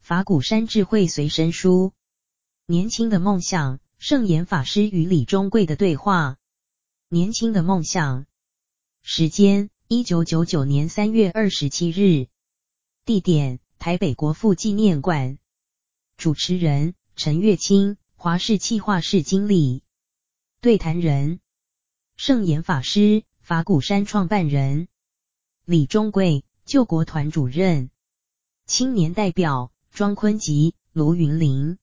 法鼓山智慧随身书，年轻的梦想，圣严法师与李中贵的对话。年轻的梦想，时间：一九九九年三月二十七日，地点：台北国父纪念馆。主持人：陈月清，华氏企划室经理。对谈人：圣严法师，法鼓山创办人。李忠贵，救国团主任。青年代表。庄坤吉、卢云林、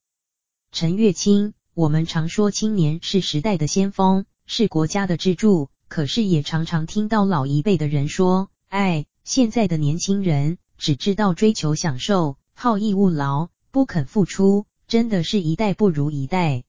陈月清，我们常说青年是时代的先锋，是国家的支柱，可是也常常听到老一辈的人说：“哎，现在的年轻人只知道追求享受，好逸恶劳，不肯付出，真的是一代不如一代。”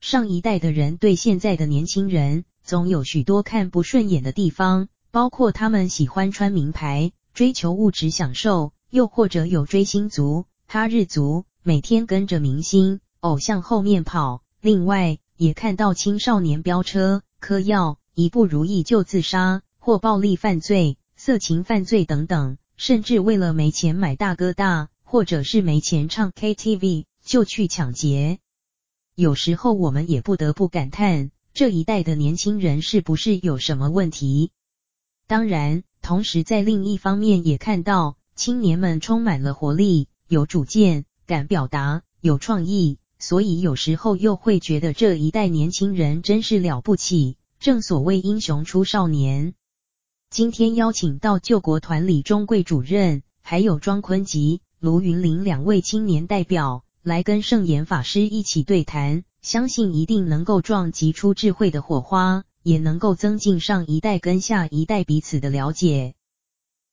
上一代的人对现在的年轻人总有许多看不顺眼的地方，包括他们喜欢穿名牌，追求物质享受，又或者有追星族。他日族每天跟着明星偶像后面跑，另外也看到青少年飙车、嗑药，一不如意就自杀或暴力犯罪、色情犯罪等等，甚至为了没钱买大哥大，或者是没钱唱 KTV 就去抢劫。有时候我们也不得不感叹，这一代的年轻人是不是有什么问题？当然，同时在另一方面也看到青年们充满了活力。有主见，敢表达，有创意，所以有时候又会觉得这一代年轻人真是了不起。正所谓英雄出少年。今天邀请到救国团李中贵主任，还有庄坤吉、卢云林两位青年代表来跟圣严法师一起对谈，相信一定能够撞击出智慧的火花，也能够增进上一代跟下一代彼此的了解，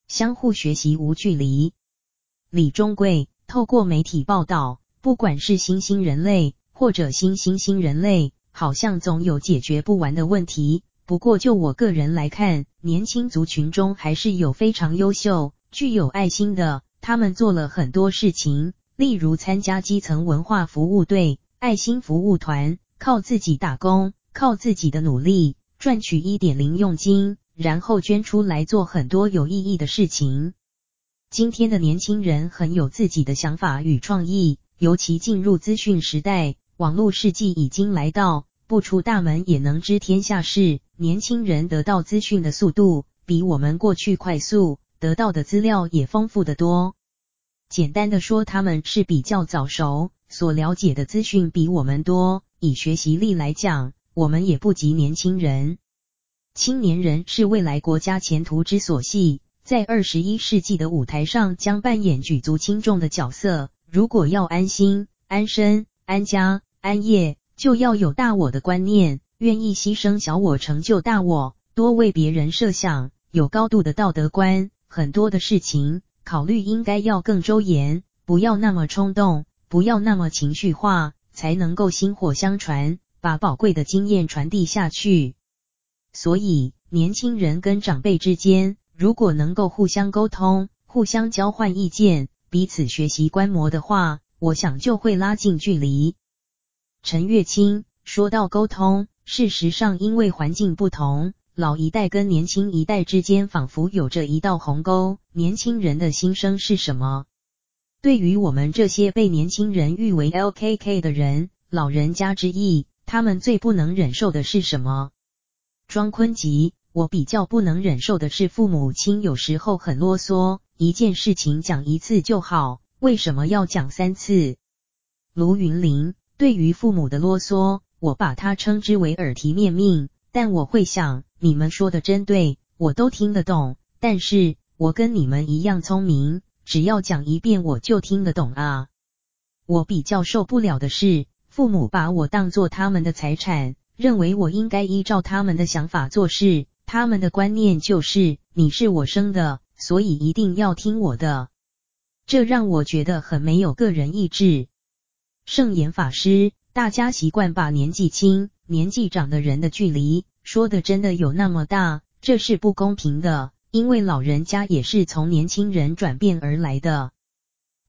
相互学习无距离。李中贵透过媒体报道，不管是新兴人类或者新新兴人类，好像总有解决不完的问题。不过就我个人来看，年轻族群中还是有非常优秀、具有爱心的。他们做了很多事情，例如参加基层文化服务队、爱心服务团，靠自己打工，靠自己的努力赚取一点零用金，然后捐出来做很多有意义的事情。今天的年轻人很有自己的想法与创意，尤其进入资讯时代，网络世纪已经来到，不出大门也能知天下事。年轻人得到资讯的速度比我们过去快速，得到的资料也丰富得多。简单的说，他们是比较早熟，所了解的资讯比我们多。以学习力来讲，我们也不及年轻人。青年人是未来国家前途之所系。在二十一世纪的舞台上，将扮演举足轻重的角色。如果要安心、安身、安家、安业，就要有大我的观念，愿意牺牲小我成就大我，多为别人设想，有高度的道德观。很多的事情考虑应该要更周延，不要那么冲动，不要那么情绪化，才能够薪火相传，把宝贵的经验传递下去。所以，年轻人跟长辈之间，如果能够互相沟通、互相交换意见、彼此学习观摩的话，我想就会拉近距离。陈月清说到沟通，事实上因为环境不同，老一代跟年轻一代之间仿佛有着一道鸿沟。年轻人的心声是什么？对于我们这些被年轻人誉为 LKK 的人，老人家之意，他们最不能忍受的是什么？庄坤吉。我比较不能忍受的是父母亲有时候很啰嗦，一件事情讲一次就好，为什么要讲三次？卢云林，对于父母的啰嗦，我把它称之为耳提面命，但我会想，你们说的真对，我都听得懂，但是我跟你们一样聪明，只要讲一遍我就听得懂啊。我比较受不了的是，父母把我当做他们的财产，认为我应该依照他们的想法做事。他们的观念就是你是我生的，所以一定要听我的，这让我觉得很没有个人意志。圣严法师，大家习惯把年纪轻、年纪长的人的距离说的真的有那么大，这是不公平的，因为老人家也是从年轻人转变而来的。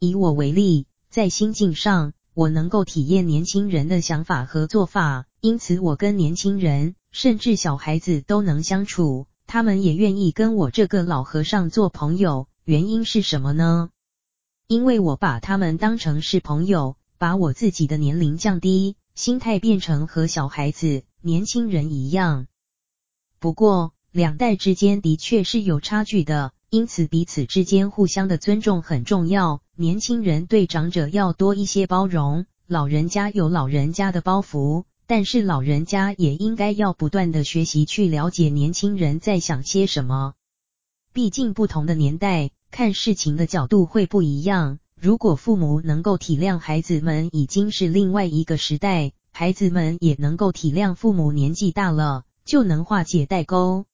以我为例，在心境上，我能够体验年轻人的想法和做法，因此我跟年轻人，甚至小孩子都能相处，他们也愿意跟我这个老和尚做朋友。原因是什么呢？因为我把他们当成是朋友，把我自己的年龄降低，心态变成和小孩子、年轻人一样。不过，两代之间的确是有差距的，因此彼此之间互相的尊重很重要。年轻人对长者要多一些包容，老人家有老人家的包袱，但是老人家也应该要不断的学习去了解年轻人在想些什么。毕竟不同的年代，看事情的角度会不一样。如果父母能够体谅孩子们，已经是另外一个时代；孩子们也能够体谅父母年纪大了，就能化解代沟。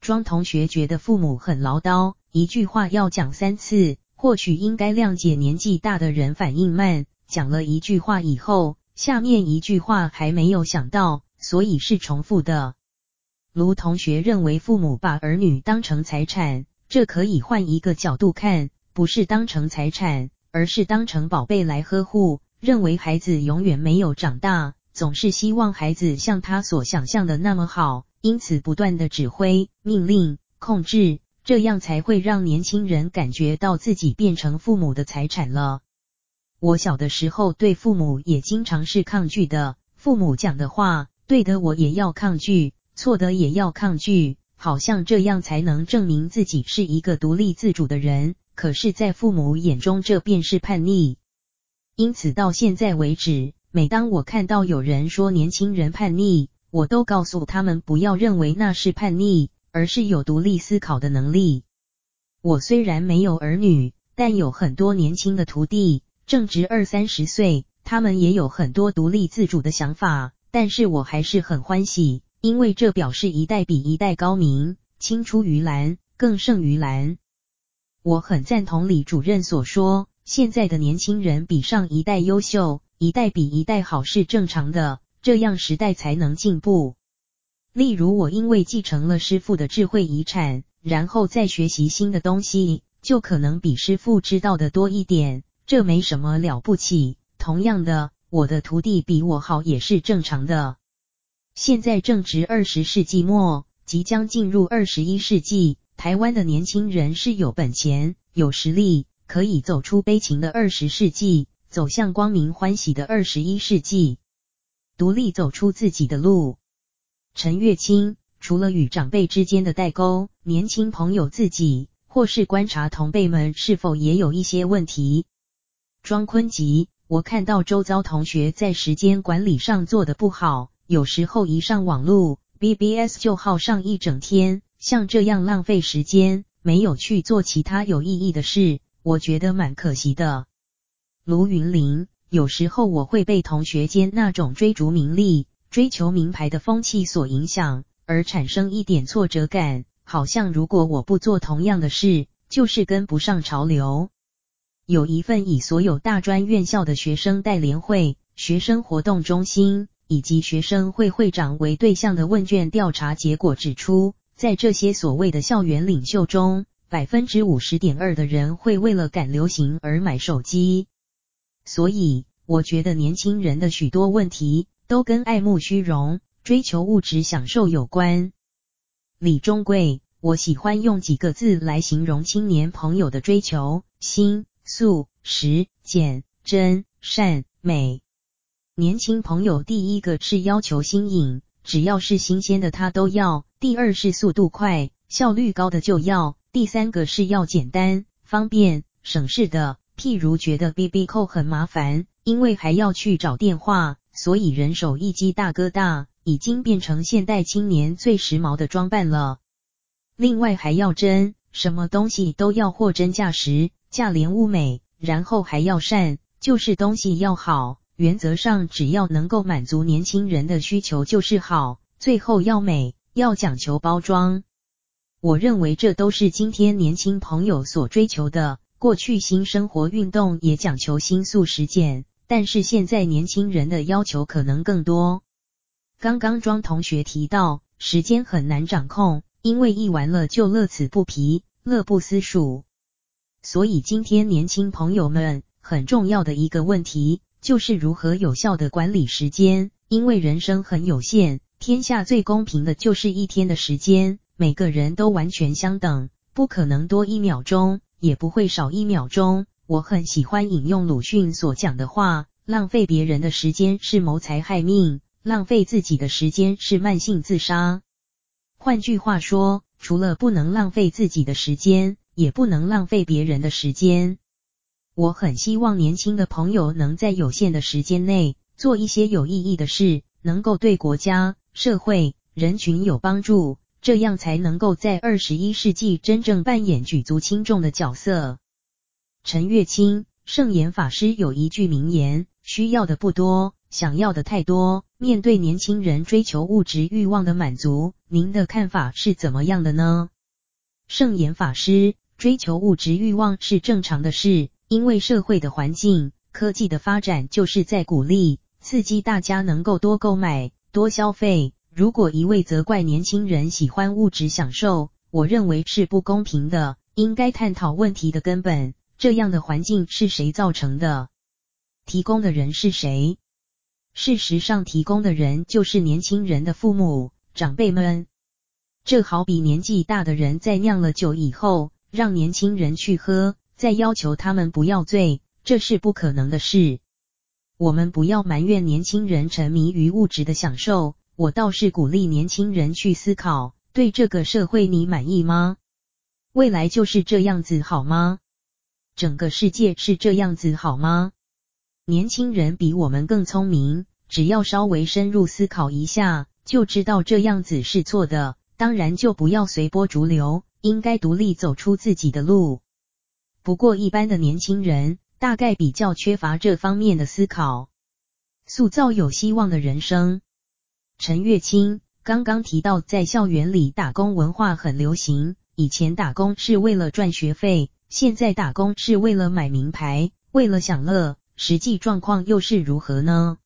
庄同学觉得父母很唠叨，一句话要讲三次，或许应该谅解年纪大的人反应慢，讲了一句话以后，下面一句话还没有想到，所以是重复的。卢同学认为父母把儿女当成财产，这可以换一个角度看，不是当成财产，而是当成宝贝来呵护。认为孩子永远没有长大，总是希望孩子像他所想象的那么好，因此不断的指挥、命令、控制，这样才会让年轻人感觉到自己变成父母的财产了。我小的时候对父母也经常是抗拒的，父母讲的话，对的我也要抗拒。错的也要抗拒，好像这样才能证明自己是一个独立自主的人。可是，在父母眼中，这便是叛逆。因此，到现在为止，每当我看到有人说年轻人叛逆，我都告诉他们不要认为那是叛逆，而是有独立思考的能力。我虽然没有儿女，但有很多年轻的徒弟，正值二三十岁，他们也有很多独立自主的想法，但是我还是很欢喜。因为这表示一代比一代高明，青出于蓝更胜于蓝。我很赞同李主任所说，现在的年轻人比上一代优秀，一代比一代好是正常的，这样时代才能进步。例如，我因为继承了师傅的智慧遗产，然后再学习新的东西，就可能比师傅知道的多一点，这没什么了不起。同样的，我的徒弟比我好也是正常的。现在正值二十世纪末，即将进入二十一世纪。台湾的年轻人是有本钱、有实力，可以走出悲情的二十世纪，走向光明欢喜的二十一世纪，独立走出自己的路。陈月清，除了与长辈之间的代沟，年轻朋友自己或是观察同辈们是否也有一些问题。庄坤吉，我看到周遭同学在时间管理上做得不好。有时候一上网络，BBS 就耗上一整天，像这样浪费时间，没有去做其他有意义的事，我觉得蛮可惜的。卢云林，有时候我会被同学间那种追逐名利、追求名牌的风气所影响，而产生一点挫折感，好像如果我不做同样的事，就是跟不上潮流。有一份以所有大专院校的学生代联会、学生活动中心。以及学生会会长为对象的问卷调查结果指出，在这些所谓的校园领袖中，百分之五十点二的人会为了赶流行而买手机。所以，我觉得年轻人的许多问题都跟爱慕虚荣、追求物质享受有关。李中贵，我喜欢用几个字来形容青年朋友的追求：新、素、实、简、真、善、美。年轻朋友第一个是要求新颖，只要是新鲜的他都要；第二是速度快，效率高的就要；第三个是要简单、方便、省事的。譬如觉得 BB Call 很麻烦，因为还要去找电话，所以人手一机大哥大，已经变成现代青年最时髦的装扮了。另外还要真，什么东西都要货真价实、价廉物美，然后还要善，就是东西要好。原则上，只要能够满足年轻人的需求就是好。最后要美，要讲求包装。我认为这都是今天年轻朋友所追求的。过去新生活运动也讲求新素实践，但是现在年轻人的要求可能更多。刚刚庄同学提到，时间很难掌控，因为一玩了就乐此不疲，乐不思蜀。所以今天年轻朋友们很重要的一个问题，就是如何有效地管理时间。因为人生很有限，天下最公平的就是一天的时间，每个人都完全相等，不可能多一秒钟，也不会少一秒钟。我很喜欢引用鲁迅所讲的话：浪费别人的时间是谋财害命，浪费自己的时间是慢性自杀。换句话说，除了不能浪费自己的时间，也不能浪费别人的时间。我很希望年轻的朋友能在有限的时间内做一些有意义的事，能够对国家、社会、人群有帮助，这样才能够在二十一世纪真正扮演举足轻重的角色。陈月清圣严法师有一句名言：需要的不多，想要的太多。面对年轻人追求物质欲望的满足，您的看法是怎么样的呢？圣严法师，追求物质欲望是正常的事，因为社会的环境、科技的发展就是在鼓励、刺激大家能够多购买、多消费。如果一味责怪年轻人喜欢物质享受，我认为是不公平的。应该探讨问题的根本，这样的环境是谁造成的？提供的人是谁？事实上，提供的人就是年轻人的父母、长辈们。这好比年纪大的人在酿了酒以后，让年轻人去喝，再要求他们不要醉，这是不可能的事。我们不要埋怨年轻人沉迷于物质的享受，我倒是鼓励年轻人去思考：对这个社会你满意吗？未来就是这样子好吗？整个世界是这样子好吗？年轻人比我们更聪明，只要稍微深入思考一下，就知道这样子是错的。当然，就不要随波逐流，应该独立走出自己的路。不过，一般的年轻人大概比较缺乏这方面的思考，塑造有希望的人生。陈月清刚刚提到，在校园里打工文化很流行，以前打工是为了赚学费，现在打工是为了买名牌，为了享乐。实际状况又是如何呢？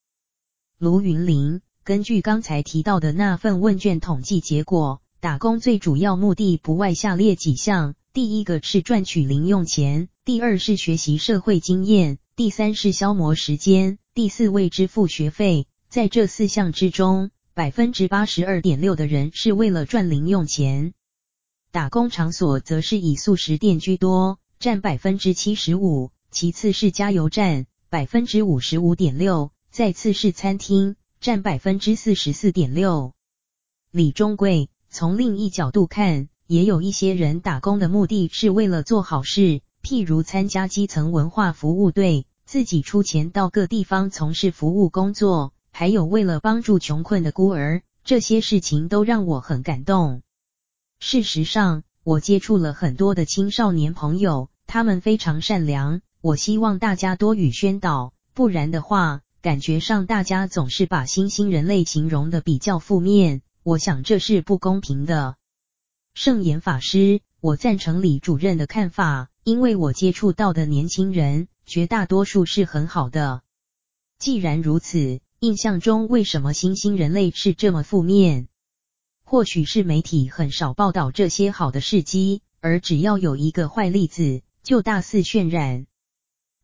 卢云林，根据刚才提到的那份问卷统计结果，打工最主要目的不外下列几项：第一个是赚取零用钱，第二是学习社会经验，第三是消磨时间，第四为支付学费。在这四项之中，百分之八十二点六的人是为了赚零用钱。打工场所则是以素食店居多，占百分之七十五，其次是加油站。百分之五十五点六，再次是餐厅，占百分之四十四点六。李中贵，从另一角度看，也有一些人打工的目的是为了做好事，譬如参加基层文化服务队，自己出钱到各地方从事服务工作，还有为了帮助穷困的孤儿，这些事情都让我很感动。事实上，我接触了很多的青少年朋友，他们非常善良。我希望大家多予宣导，不然的话，感觉上大家总是把新兴人类形容的比较负面，我想这是不公平的。圣严法师，我赞成李主任的看法，因为我接触到的年轻人绝大多数是很好的。既然如此，印象中为什么新兴人类是这么负面？或许是媒体很少报道这些好的事迹，而只要有一个坏例子，就大肆渲染。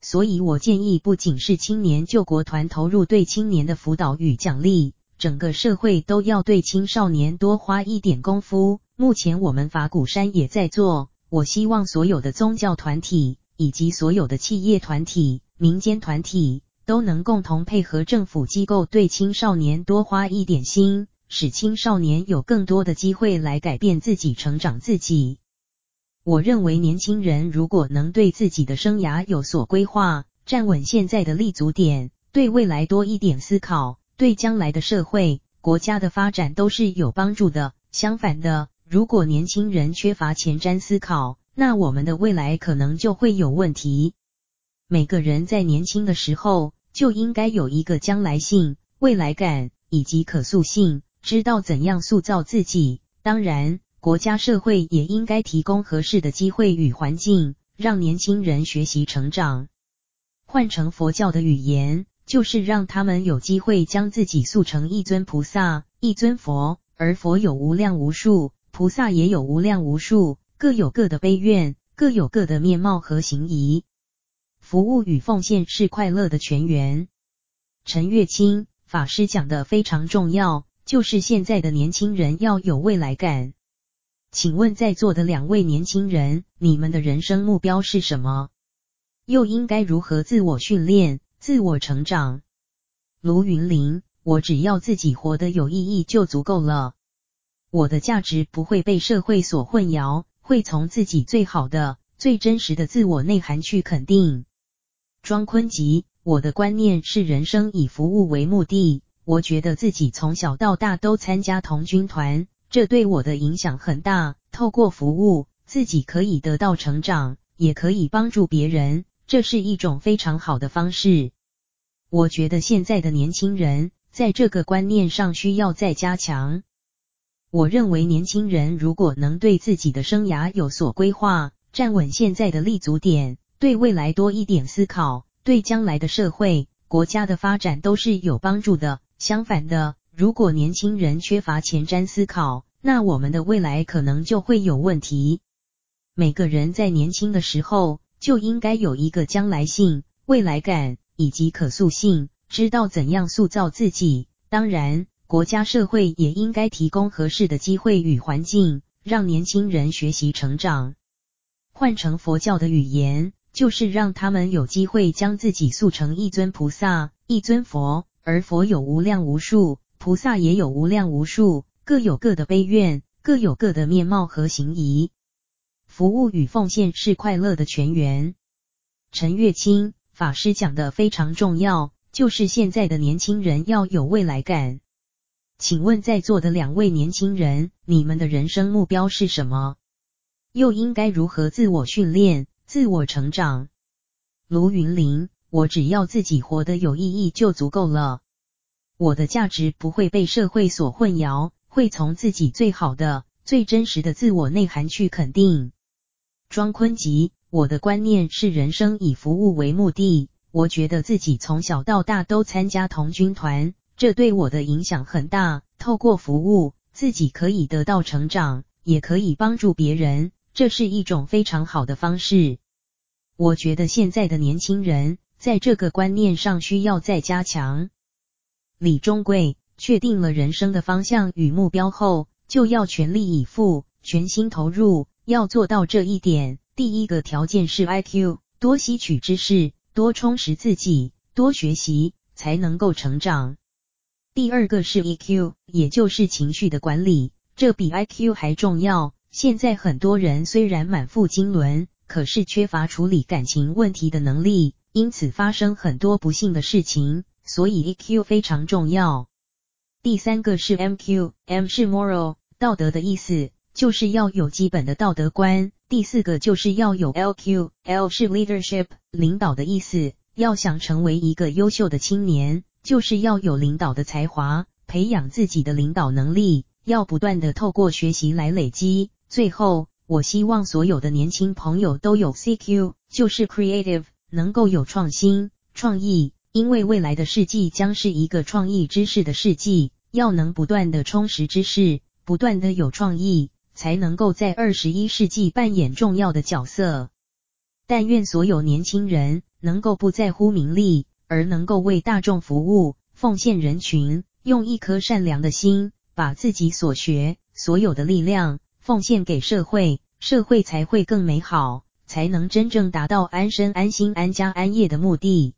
所以我建议，不仅是青年救国团投入对青年的辅导与奖励，整个社会都要对青少年多花一点功夫。目前我们法鼓山也在做，我希望所有的宗教团体以及所有的企业团体、民间团体都能共同配合政府机构，对青少年多花一点心，使青少年有更多的机会来改变自己、成长自己。我认为年轻人如果能对自己的生涯有所规划，站稳现在的立足点，对未来多一点思考，对将来的社会、国家的发展都是有帮助的。相反的，如果年轻人缺乏前瞻思考，那我们的未来可能就会有问题。每个人在年轻的时候就应该有一个将来性、未来感以及可塑性，知道怎样塑造自己。当然。国家社会也应该提供合适的机会与环境，让年轻人学习成长。换成佛教的语言，就是让他们有机会将自己塑成一尊菩萨、一尊佛。而佛有无量无数，菩萨也有无量无数，各有各的悲愿，各有各的面貌和行仪。服务与奉献是快乐的泉源。陈月清法师讲的非常重要，就是现在的年轻人要有未来感。请问在座的两位年轻人，你们的人生目标是什么？又应该如何自我训练、自我成长？卢云林，我只要自己活得有意义就足够了。我的价值不会被社会所混淆，会从自己最好的、最真实的自我内涵去肯定。庄坤吉，我的观念是人生以服务为目的。我觉得自己从小到大都参加童军团，这对我的影响很大。透过服务，自己可以得到成长，也可以帮助别人，这是一种非常好的方式。我觉得现在的年轻人在这个观念上需要再加强。我认为年轻人如果能对自己的生涯有所规划，站稳现在的立足点。对未来多一点思考，对将来的社会、国家的发展都是有帮助的。相反的，如果年轻人缺乏前瞻思考，那我们的未来可能就会有问题。每个人在年轻的时候就应该有一个将来性、未来感以及可塑性，知道怎样塑造自己。当然，国家社会也应该提供合适的机会与环境，让年轻人学习成长。换成佛教的语言。就是让他们有机会将自己塑成一尊菩萨、一尊佛，而佛有无量无数，菩萨也有无量无数，各有各的悲愿，各有各的面貌和行仪。服务与奉献是快乐的泉源。陈月清法师讲的非常重要，就是现在的年轻人要有未来感。请问在座的两位年轻人，你们的人生目标是什么？又应该如何自我训练？自我成长，卢云林，我只要自己活得有意义就足够了。我的价值不会被社会所混淆，会从自己最好的、最真实的自我内涵去肯定。庄坤吉，我的观念是人生以服务为目的。我觉得自己从小到大都参加童军团，这对我的影响很大。透过服务，自己可以得到成长，也可以帮助别人。这是一种非常好的方式。我觉得现在的年轻人在这个观念上需要再加强。李忠贵，确定了人生的方向与目标后，就要全力以赴、全心投入。要做到这一点，第一个条件是 IQ，多吸取知识，多充实自己，多学习，才能够成长。第二个是 EQ，也就是情绪的管理，这比 IQ 还重要。现在很多人虽然满腹经纶，可是缺乏处理感情问题的能力，因此发生很多不幸的事情。所以 EQ 非常重要。第三个是 MQ，M 是 moral，道德的意思，就是要有基本的道德观。第四个就是要有 LQ，L 是 leadership，领导的意思。要想成为一个优秀的青年，就是要有领导的才华，培养自己的领导能力，要不断的透过学习来累积。最后，我希望所有的年轻朋友都有 CQ，就是 creative，能够有创新、创意，因为未来的世纪将是一个创意知识的世纪，要能不断的充实知识，不断的有创意，才能够在二十一世纪扮演重要的角色。但愿所有年轻人能够不在乎名利，而能够为大众服务，奉献人群，用一颗善良的心，把自己所学、所有的力量。奉献给社会，社会才会更美好，才能真正达到安身安心、安家安业的目的。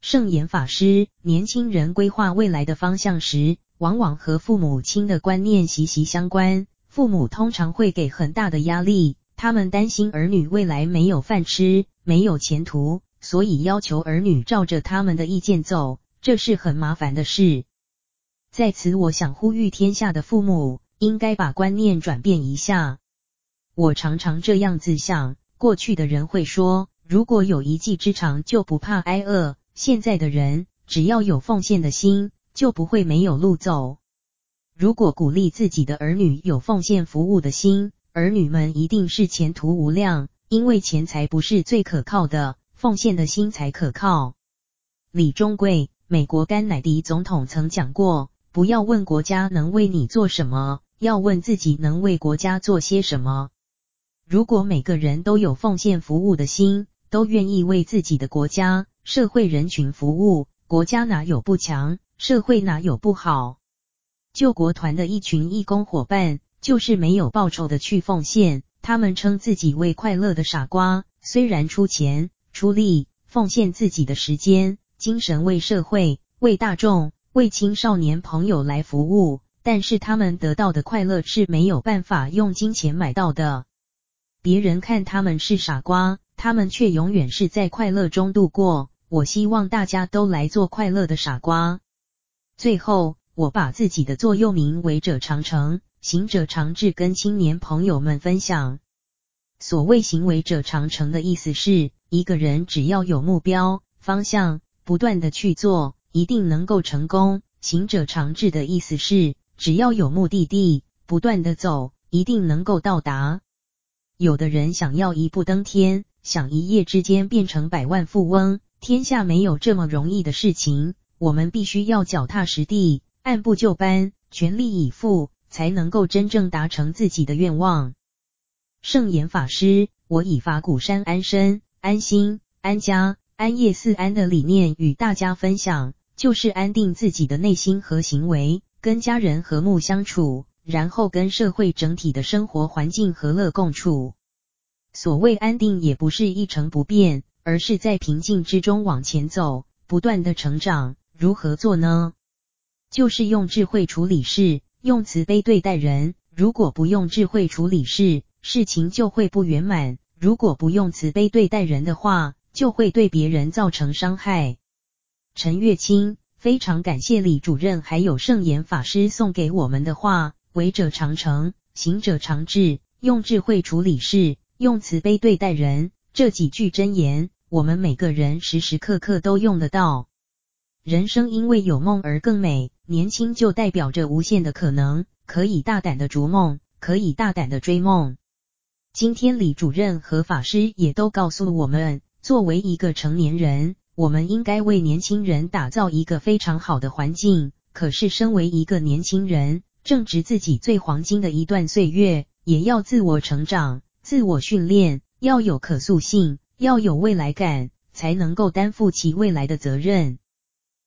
圣严法师，年轻人规划未来的方向时，往往和父母亲的观念息息相关。父母通常会给很大的压力，他们担心儿女未来没有饭吃、没有前途，所以要求儿女照着他们的意见走，这是很麻烦的事。在此，我想呼吁天下的父母。应该把观念转变一下。我常常这样子想：过去的人会说，如果有一技之长，就不怕挨饿；现在的人只要有奉献的心，就不会没有路走。如果鼓励自己的儿女有奉献服务的心，儿女们一定是前途无量。因为钱财不是最可靠的，奉献的心才可靠。李忠贵，美国甘乃迪总统曾讲过：不要问国家能为你做什么。要问自己能为国家做些什么？如果每个人都有奉献服务的心，都愿意为自己的国家、社会人群服务。国家哪有不强？社会哪有不好？救国团的一群义工伙伴，就是没有报酬的去奉献。他们称自己为快乐的傻瓜，虽然出钱出力，奉献自己的时间、精神为社会、为大众、为青少年朋友来服务，但是他们得到的快乐是没有办法用金钱买到的。别人看他们是傻瓜，他们却永远是在快乐中度过。我希望大家都来做快乐的傻瓜。最后，我把自己的座右铭“为者常成，行者常志”跟青年朋友们分享。所谓“行为者常成”的意思是，一个人只要有目标、方向，不断的去做，一定能够成功；“行者常至”的意思是，只要有目的地，不断的走，一定能够到达。有的人想要一步登天，想一夜之间变成百万富翁。天下没有这么容易的事情，我们必须要脚踏实地，按部就班，全力以赴，才能够真正达成自己的愿望。圣严法师，我以法鼓山安身、安心、安家、安业四安的理念与大家分享，就是安定自己的内心和行为，跟家人和睦相处，然后跟社会整体的生活环境和乐共处。所谓安定，也不是一成不变。而是在平静之中往前走，不断的成长。如何做呢？就是用智慧处理事，用慈悲对待人。如果不用智慧处理事，事情就会不圆满；如果不用慈悲对待人的话，就会对别人造成伤害。陈月清，非常感谢李主任还有圣严法师送给我们的话：为者常成，行者常至，用智慧处理事，用慈悲对待人。这几句真言。我们每个人时时刻刻都用得到。人生因为有梦而更美，年轻就代表着无限的可能，可以大胆的逐梦，可以大胆的追梦。今天李主任和法师也都告诉我们，作为一个成年人，我们应该为年轻人打造一个非常好的环境。可是，身为一个年轻人，正值自己最黄金的一段岁月，也要自我成长、自我训练，要有可塑性。要有未来感，才能够担负起未来的责任。